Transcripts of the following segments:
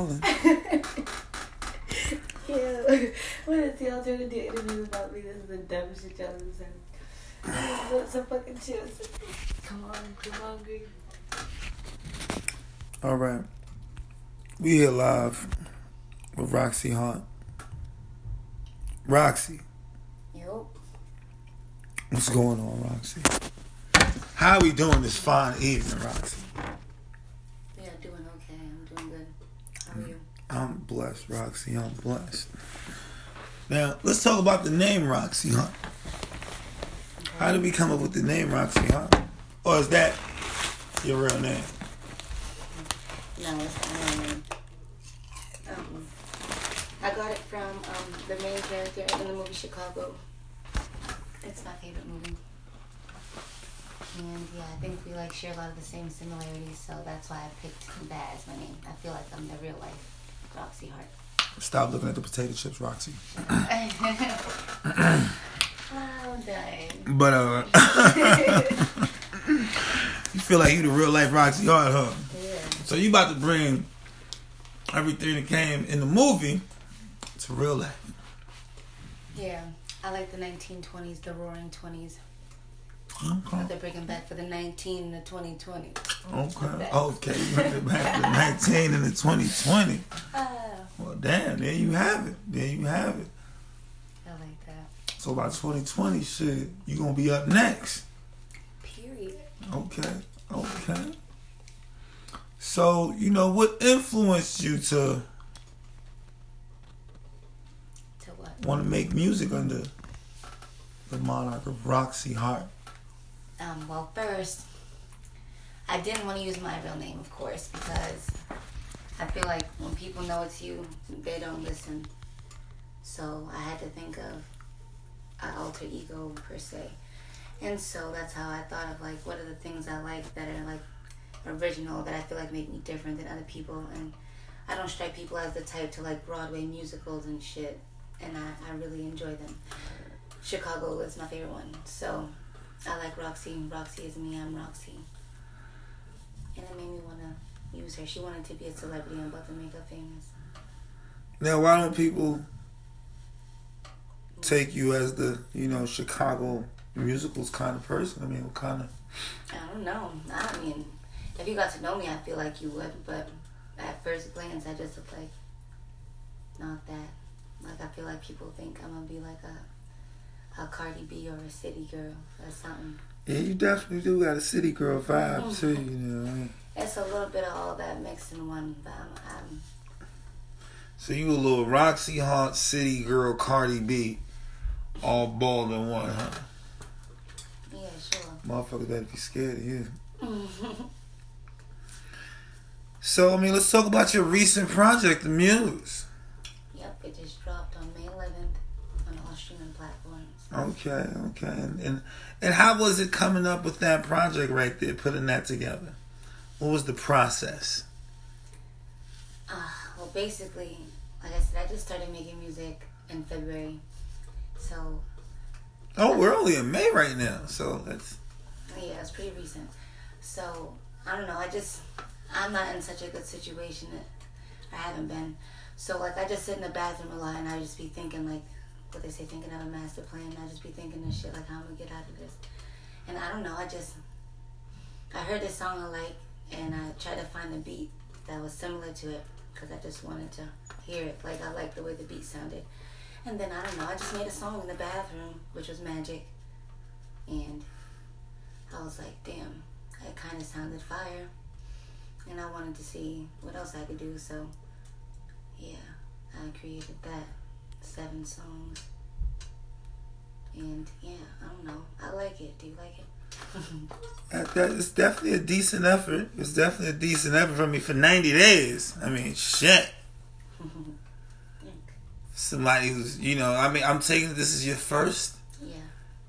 yeah. What is y'all trying to do interviews about me? This is the dumbest shit y'all ever said. Some fucking chips? Come on, come on, hungry. All right. We here live with Roxy Hart. Roxy, Yep. what's going on, Roxy? How we doing this fine evening, Roxy? Yeah, doing okay. I'm doing good. How are you? I'm blessed, Roxy. I'm blessed. Now, let's talk about the name Roxy Hart. How did we come up with the name Roxy Hart? Or is that your real name? No, it's not name. Um, I got it from um, the main character in the movie Chicago. It's my favorite movie. And yeah, I think we like share a lot of the same similarities, so that's why I picked that as my name. I feel like I'm the real life Roxy Hart. Stop looking at the potato chips, Roxy. oh, dang. But uh You feel like you the real life Roxy Hart, huh? Yeah. So you about to bring everything that came in the movie to real life. Yeah. I like the 1920s, the roaring 20s. Okay. They're bringing back for the 19 to 2020. Okay. Okay. You bring it back to 19 and the 2020. Ah, Well, damn. There you have it. There you have it. I like that. So by 2020, shit, you gonna be up next. Period. Okay. Okay. So you know what influenced you to To what? want to make music under the monarch of Roxy Hart? Um, well, first, I didn't want to use my real name, of course, because I feel like when people know it's you, they don't listen. So I had to think of an alter ego per se. And so that's how I thought of like what are the things I like that are like original that I feel like make me different than other people and I don't strike people as the type to like Broadway musicals and shit and I, I really enjoy them. Chicago is my favorite one. So I like Roxy. Roxy is me. I'm Roxy. And it made me want to use her. She wanted to be a celebrity. I'm about to make her famous. Now, why don't people take you as the you know Chicago musicals kind of person? I mean, what kind of I don't know. I mean, if you got to know me, I feel like you would. But at first glance, I just look like not that. Like I feel like people think I'm gonna be like a a Cardi B or a City Girl or something. Yeah, you definitely do got a city girl vibe mm. too. You know. what I mean? It's a little bit of all that mixed in one. I'm, um. I'm So you a little Roxy Hart city girl Cardi B, all balled in one, huh? yeah, sure. Motherfucker better be scared of you. So I mean, let's talk about your recent project, The Muse. Yep, it just dropped on May 11th on all streaming platforms. Okay, okay, and, and and how was it coming up with that project right there, putting that together? What was the process? Uh, well, basically, like I said, I just started making music in February. So, Oh, we're only in May right now, so that's yeah, it's pretty recent. So, I don't know. I just, I'm not in such a good situation. That I haven't been. So, like, I just sit in the bathroom a lot and I just be thinking, like, what they say, thinking of a master plan. I just be thinking of shit, like, how I'm to get out of this. And I don't know. I just, I heard this song I like and I tried to find the beat that was similar to it because I just wanted to hear it. Like, I liked the way the beat sounded. And then, I don't know, I just made a song in the bathroom, which was magic. And I was like, damn, it kind of sounded fire. And I wanted to see what else I could do. So, yeah, I created that. Seven songs. And yeah, I don't know. I like it. Do you like it? that, that it's definitely a decent effort. It's definitely a decent effort from me for ninety days. I mean, shit. Somebody who's you know, I mean, I'm taking this is your first yeah,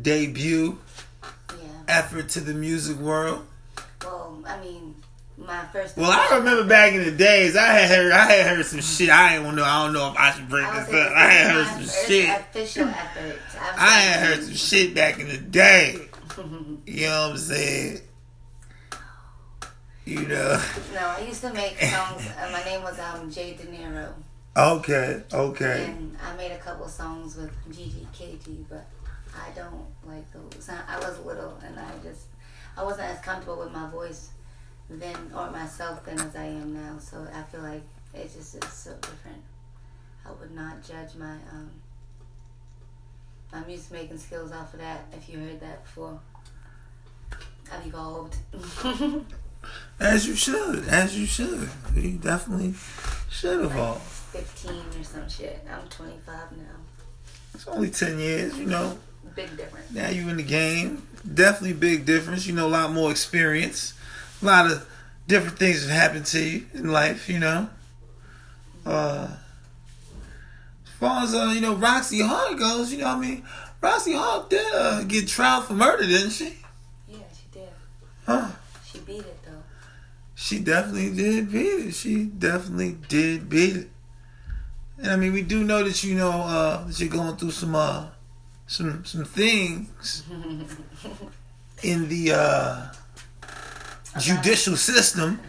debut yeah. effort to the music world. Well, I mean, my first. Well, I remember back in the days, I had heard, I had heard some shit. I didn't to. I don't know if I should bring I this up. I had heard some first shit. Official effort. I'm I had heard some shit back in the day. You know what I'm saying? You know. No, I used to make songs. Uh, my name was um Jay De Niro. Okay, okay. And I made a couple songs with Gigi KG, but I don't like those. I was little and I just I wasn't as comfortable with my voice then or myself than as I am now. So I feel like it just is so different. I would not judge my um my music making skills off of that. If you heard that before, I've evolved. as you should, as you should. You definitely should evolve. Like Fifteen or some shit. I'm 25 now. It's only ten years, you know. Big difference. Now you in the game. Definitely big difference. You know, a lot more experience. A lot of different things have happened to you in life, you know. Uh as far as uh, you know, Roxy Hart goes, you know, I mean, Roxy Hart did uh, get trial for murder, didn't she? Yeah, she did. Huh? She beat it though. She definitely did beat it. She definitely did beat it. And I mean, we do know that you know uh, that you're going through some uh, some some things in the uh, judicial system.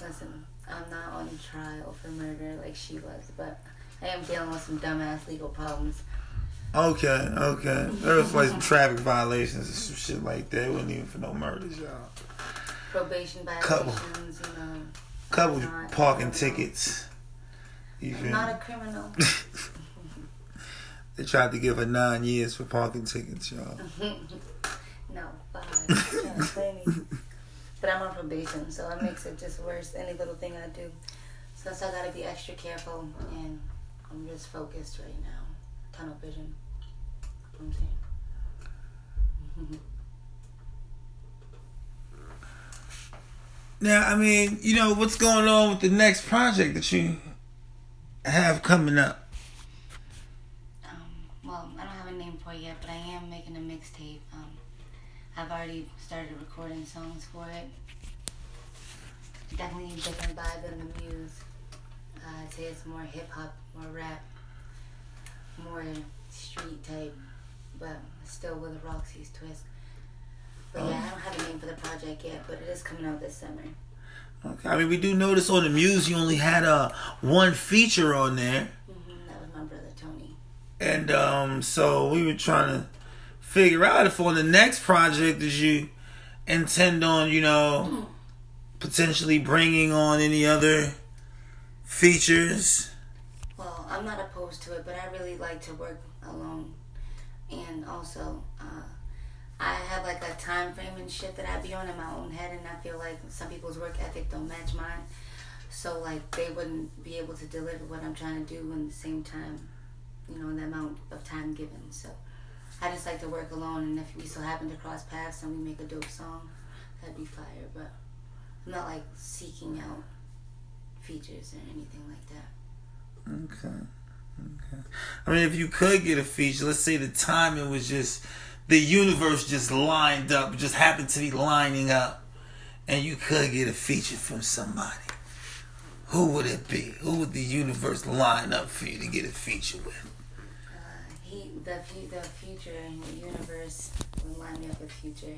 Listen, I'm not on trial for murder like she was, but I am dealing with some dumbass legal problems. Okay, okay. There was like some traffic violations and some shit like that. It wasn't even for no murders, y'all. Probation violations, Couple. you know. Couple Not- parking tickets. You I'm not a criminal. They tried to give her nine years for parking tickets, y'all. no, five. But I'm on probation, so it makes it just worse. Any little thing I do. So that's I gotta be extra careful, and I'm just focused right now. Tunnel vision. You know I'm saying? Now, I mean, you know, what's going on with the next project that you have coming up? Um, well, I don't have a name for it yet, but I am making a mixtape. I've already started recording songs for it. Definitely a different vibe than the Muse. Uh, I'd say it's more hip hop, more rap, more street type, but still with a Roxy's twist. But yeah, I don't have a name for the project yet, but it is coming out this summer. Okay. I mean, we do notice on the Muse you only had uh, one feature on there. Mm-hmm. That was my brother Tony. And um, so we were trying to figure out if on the next project that you intend on, you know, potentially bringing on any other features. Well, I'm not opposed to it, but I really like to work alone. And also, uh, I have like a time frame and shit that I be on in my own head, and I feel like some people's work ethic don't match mine. So like they wouldn't be able to deliver what I'm trying to do in the same time, you know, in the amount of time given. So I just like to work alone, and if we so happen to cross paths and we make a dope song, that'd be fire. But I'm not like seeking out features or anything like that. Okay. Okay. I mean, if you could get a feature, let's say the timing was just, the universe just lined up, just happened to be lining up, and you could get a feature from somebody. Who would it be? Who would the universe line up for you to get a feature with? He, the the future and the universe line me up with Future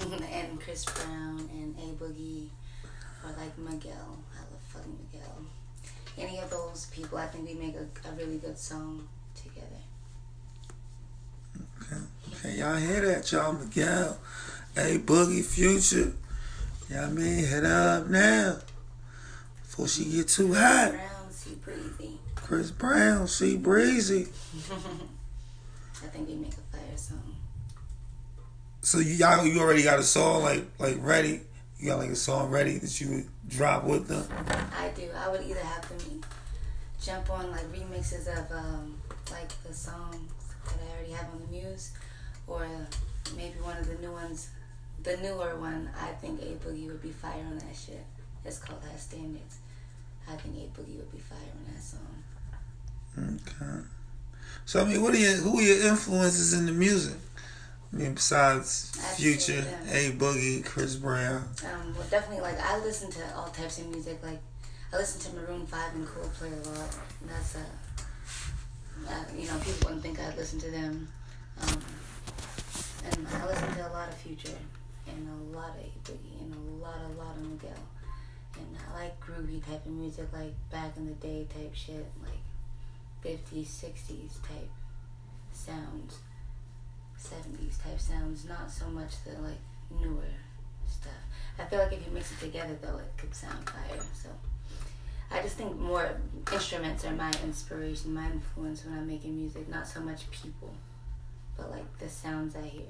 and Chris Brown and A Boogie or like Miguel. I love fucking Miguel. Any of those people, I think we make a, a really good song together. Okay. Okay, y'all hear that, y'all? Miguel, A Boogie Future. Y'all mean, head up now. Before she get too hot. Brown. Chris Brown, see Breezy. I think we make a fire song. So you y'all you already got a song like like ready? You got like a song ready that you would drop with them? I do. I would either have them jump on like remixes of um, like the songs that I already have on the Muse, or maybe one of the new ones, the newer one. I think A Boogie would be fire on that shit. It's called High Standards. I think A Boogie would be fire on that song. Okay. So I mean, what are your who are your influences in the music? I mean, besides Future, Absolutely. A Boogie, Chris Brown. Um, well, definitely like I listen to all types of music. Like I listen to Maroon Five and Coldplay a lot. And that's a uh, you know, people wouldn't think I'd listen to them. Um, and I listen to a lot of Future. and a lot of A boogie and a lot, a lot of Miguel. And I like groovy type of music, like back in the day type shit, like 50s, 60s type sounds, 70s type sounds, not so much the like newer stuff. I feel like if you mix it together though, it could sound fire. So I just think more instruments are my inspiration, my influence when I'm making music, not so much people, but like the sounds I hear.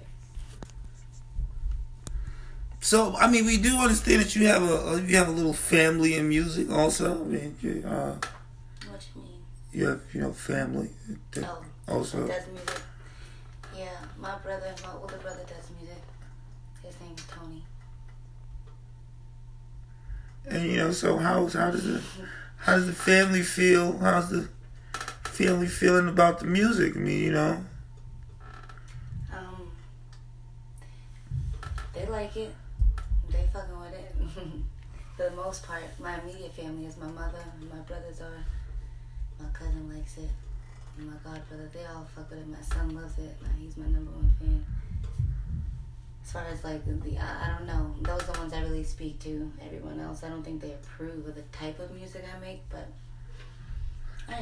So I mean, we do understand that you have a you have a little family in music also. I mean, uh, you have you know family. That oh, also does music. Yeah, my brother, my older brother does music. His name is Tony. And you know, so how's how does the how does the family feel? How's the family feeling about the music? I mean, you know. Um, they like it. They fucking with it. For the most part, my immediate family is my mother, and my brothers are, my cousin likes it, and my godbrother. They all fuck with it. My son loves it. He's my number one fan. As far as like the, I, I don't know. Those are the ones I really speak to. Everyone else I don't think they approve of the type of music I make but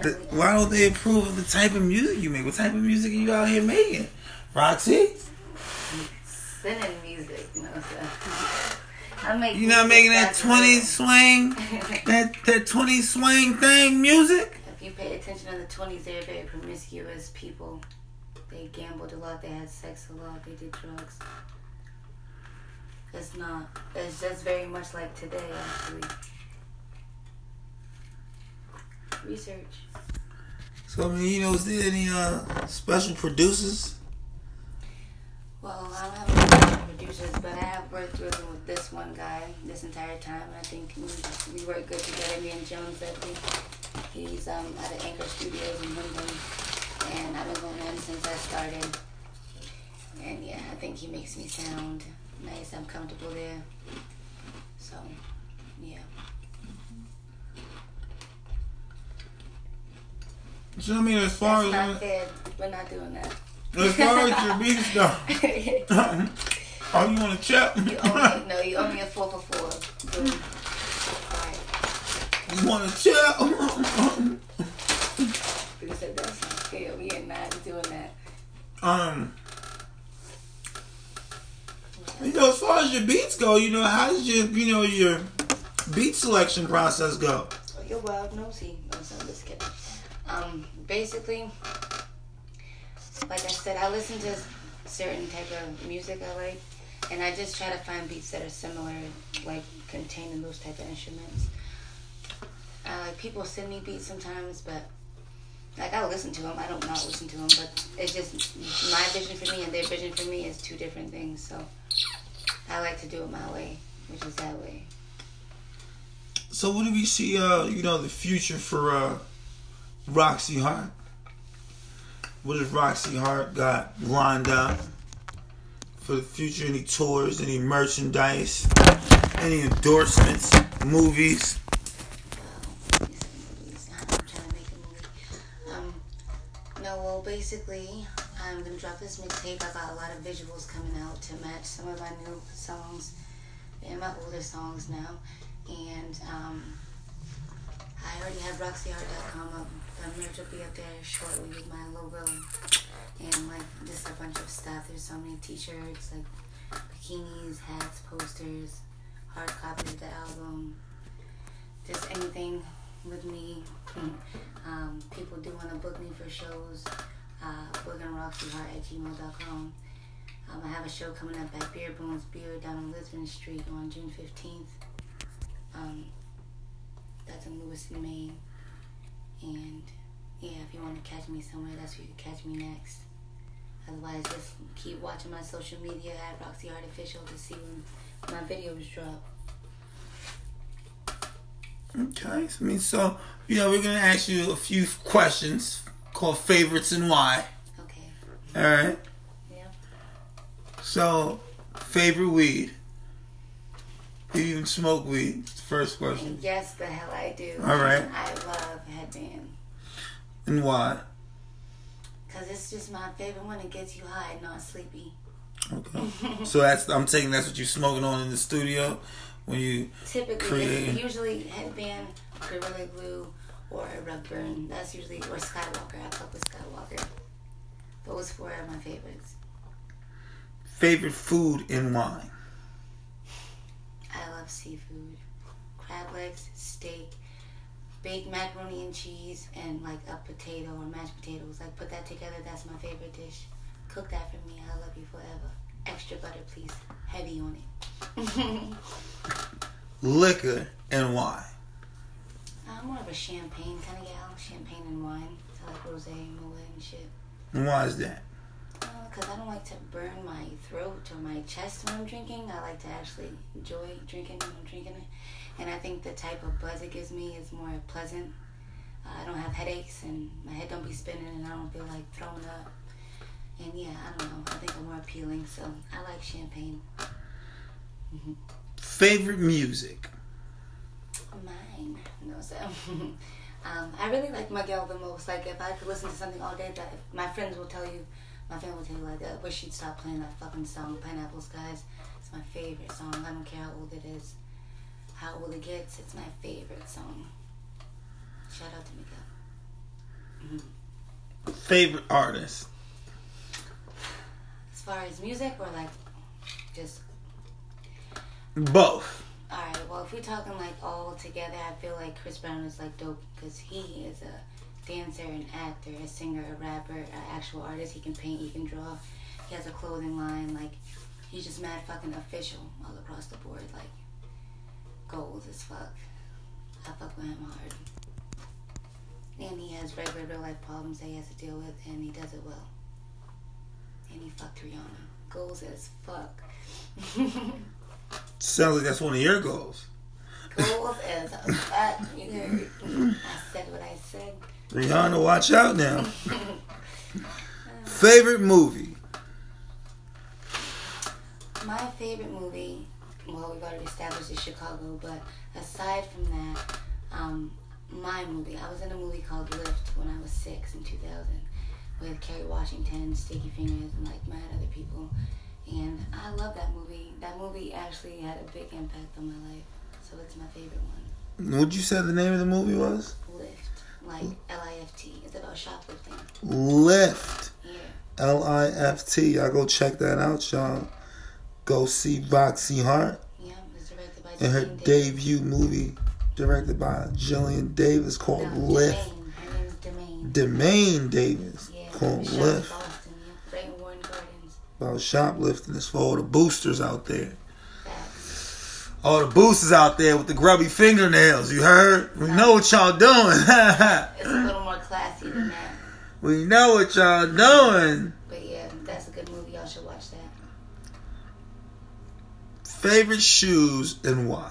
the, why don't they approve of the type of music you make? What type of music are you out here making? Roxy? Sinning music you know so. I make you're not making that 20 swing that that 20 swing thing music? you attention the 20s they're very promiscuous people they gambled a lot they had sex a lot they did drugs it's not. It's just very much like today, actually. Research. So I mean, you know, is there any uh, special producers? Well, I don't have any special producers, but I have worked with this one guy this entire time. I think we, we work good together. Me and Jones Dudley. He's um, at the Anchor Studios in London, and I've been going in since I started. And yeah, I think he makes me sound nice. I'm comfortable there. So, yeah. So I mean, as far That's as not fair. We're not doing that. As far as your beats go, oh, you want to check? you no, you owe me a four for four. Boom. You want to? You said that's not fair. We are not doing that. Um. You know, as far as your beats go, you know, how does your, you know, your beat selection process go? Oh, you're wild nosy. No, I'm just kidding. Um, basically, like I said, I listen to certain type of music I like, and I just try to find beats that are similar, like containing those type of instruments. Like people send me beats sometimes, but like I listen to them. I don't not listen to them, but it's just my vision for me and their vision for me is two different things. So I like to do it my way, which is that way. So what do we see? Uh, you know, the future for uh, Roxy Hart. What has Roxy Hart got lined up for the future? Any tours? Any merchandise? Any endorsements? Movies? Well, basically, I'm gonna drop this mixtape. I got a lot of visuals coming out to match some of my new songs and my older songs now. And um, I already have RoxyHart.com up. The merch will be up there shortly with my logo and like just a bunch of stuff. There's so many t-shirts, like bikinis, hats, posters, hard copies of the album, just anything with me. um, people do want to book me for shows uh, BoogieRoxyHart at gmail.com. Um, I have a show coming up at Bear Bones Beer down on Lisbon Street on June 15th. Um, that's in Lewiston, Maine. And yeah, if you want to catch me somewhere, that's where you can catch me next. Otherwise, just keep watching my social media at Roxy Hart Official to see when my videos drop. Okay, I mean, so you know, we're gonna ask you a few questions called Favorites and Why. Okay. All right. Yeah. So, favorite weed? Do you even smoke weed? First question. Yes, the hell I do. All right. I love headband. And why? Cause it's just my favorite one. It gets you high, and not sleepy. Okay. so that's I'm taking that's what you're smoking on in the studio when you Typically, create. it's usually headband, gorilla glue, or a rug burn. That's usually or Skywalker. I fuck with Skywalker. Those four are my favorites. Favorite food and wine. I love seafood, crab legs, steak, baked macaroni and cheese, and like a potato or mashed potatoes. Like put that together. That's my favorite dish. Cook that for me. I love you forever. Extra butter, please. Heavy on it. Liquor and wine. I'm more of a champagne kind of gal. Champagne and wine. I like rosé, Moet, and shit. And why is that? Because I don't like to burn my throat or my chest when I'm drinking. I like to actually enjoy drinking when I'm drinking it. And I think the type of buzz it gives me is more pleasant. Uh, I don't have headaches and my head don't be spinning and I don't feel like throwing up. And yeah, I don't know. I think I'm more appealing. So I like champagne. hmm Favorite music. Mine. No, so. um, I really like Miguel the most. Like, if I could listen to something all day, that my friends will tell you, my family will tell you, like, I wish she'd stop playing that fucking song, Pineapple Skies. It's my favorite song. I don't care how old it is, how old it gets. It's my favorite song. Shout out to Miguel. hmm Favorite artist. As far as music or like just Both. All right. Well, if we're talking like all together, I feel like Chris Brown is like dope because he is a dancer, an actor, a singer, a rapper, an actual artist. He can paint, he can draw. He has a clothing line. Like he's just mad fucking official all across the board. Like goals as fuck. I fuck with him hard. And he has regular real life problems that he has to deal with, and he does it well. And he fucked Rihanna. Goals as fuck. Sounds like that's one of your goals. Goals as fuck. You heard. I said what I said. Rihanna, watch out now. Favorite movie. My favorite movie, well, we've already established is Chicago, but aside from that, um, my movie, I was in a movie called Lift when I was six in 2000 with Kerry Washington, Sticky Fingaz, and like mad other people. And I love that movie. That movie actually had a big impact on my life, so it's my favorite one. What'd you say the name of the movie was? Lift, like L I F T. It's about shoplifting. Lift. Yeah. L I F T. Y'all go check that out, y'all. Go see Roxy Hart Yeah, it's directed by in her Davis. debut movie, directed by Jillian Davis, called No, Lift. DeMane. Her name's DeMane. DeMane Davis, Yeah, called shot in Lift. Boston, yeah. Right in Warren Gardens. About shoplifting. It's for all the boosters out there. All the boosters out there with the grubby fingernails. You heard? We know what y'all doing. It's a little more classy than that. we know what y'all doing. But yeah, that's a good movie. Y'all should watch that. Favorite shoes and why?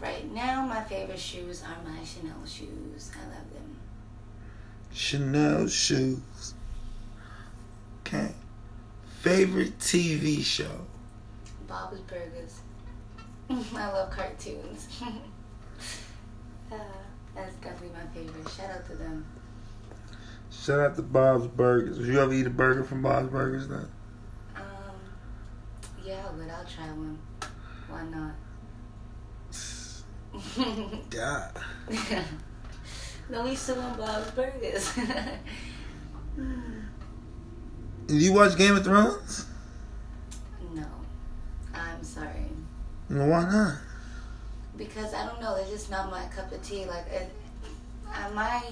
Right now, my favorite shoes are my Chanel shoes. I love them. Chanel shoes. Okay. Favorite TV show. Bob's Burgers. I love cartoons. uh, that's definitely my favorite. Shout out to them. Shout out to Bob's Burgers. Did you ever eat a burger from Bob's Burgers then? Um, yeah, but I'll try one. Why not? God. No, we still on Bob's Burgers. Did you watch Game of Thrones? no, I'm sorry. No, why not? because I don't know, it's just not my cup of tea. Like, it, uh, my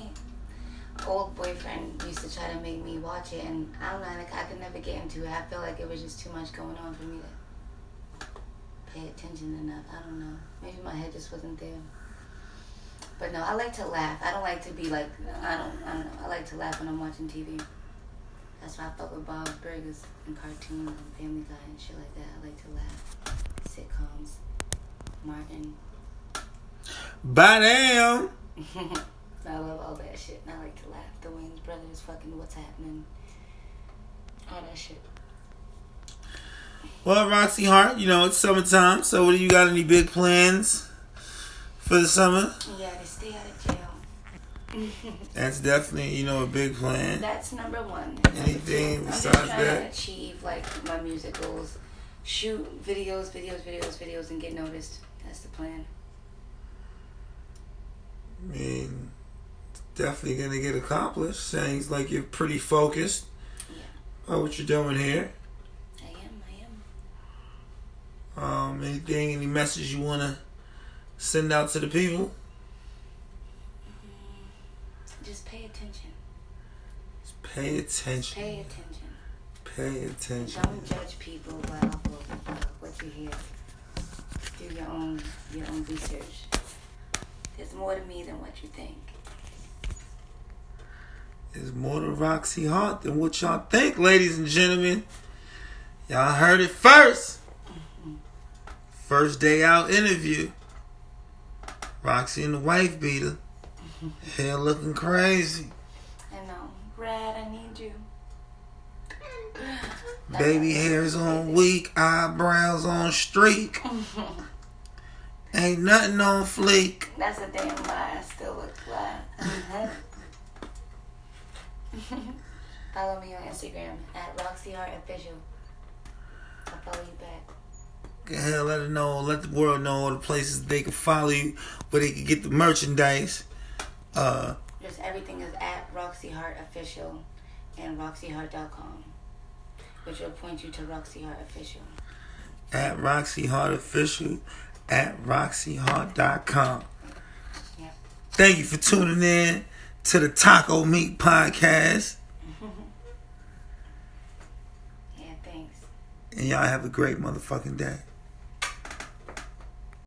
old boyfriend used to try to make me watch it, and I don't know, like I could never get into it. I feel like it was just too much going on for me to pay attention enough. I don't know. Maybe my head just wasn't there. But no, I like to laugh. I don't like to be like I don't. I don't know. I like to laugh when I'm watching TV. That's why I fuck with Bob's Burgers and cartoons and Family Guy and shit like that. I like to laugh. Sitcoms. Martin. Bye damn. I love all that shit. And I like to laugh. The Wayans brothers, fucking what's happening. All that shit. Well, Roxy Hart, you know, it's summertime, so what do you got any big plans for the summer? Yeah, to stay out of jail. That's definitely, you know, a big plan. That's number one. Anything I'm besides trying that? to achieve like my music goals. Shoot videos, videos, videos, videos, and get noticed. That's the plan. I mean, definitely gonna get accomplished. Sounds like you're pretty focused Yeah, on what you're doing here. I am. I am. Um, anything, any message you wanna send out to the people? Just pay attention. Just pay attention. Pay attention. Pay attention. Don't judge people by off of what you hear. Do your own your own research. There's more to me than what you think. There's more to Roxy Hart than what y'all think, ladies and gentlemen. Y'all heard it first. Mm-hmm. First day out interview. Roxy and the wife beater. Hair looking crazy. I know. Brad, I need you. Baby hairs on weak, eyebrows on streak. Ain't nothing on fleek. That's a damn lie. I still look fly. follow me on Instagram at Roxy Hart Official. I'll follow you back. Hell, let it know, let the world know all the places they can follow you, where they can get the merchandise. Uh, Just everything is at Roxy Hart Official and RoxyHart.com, which will point you to Roxy Hart Official. at Roxy Hart Official at RoxyHart.com. Yeah. Thank you for tuning in to the Taco Meat Podcast. Yeah, thanks. And y'all have a great motherfucking day.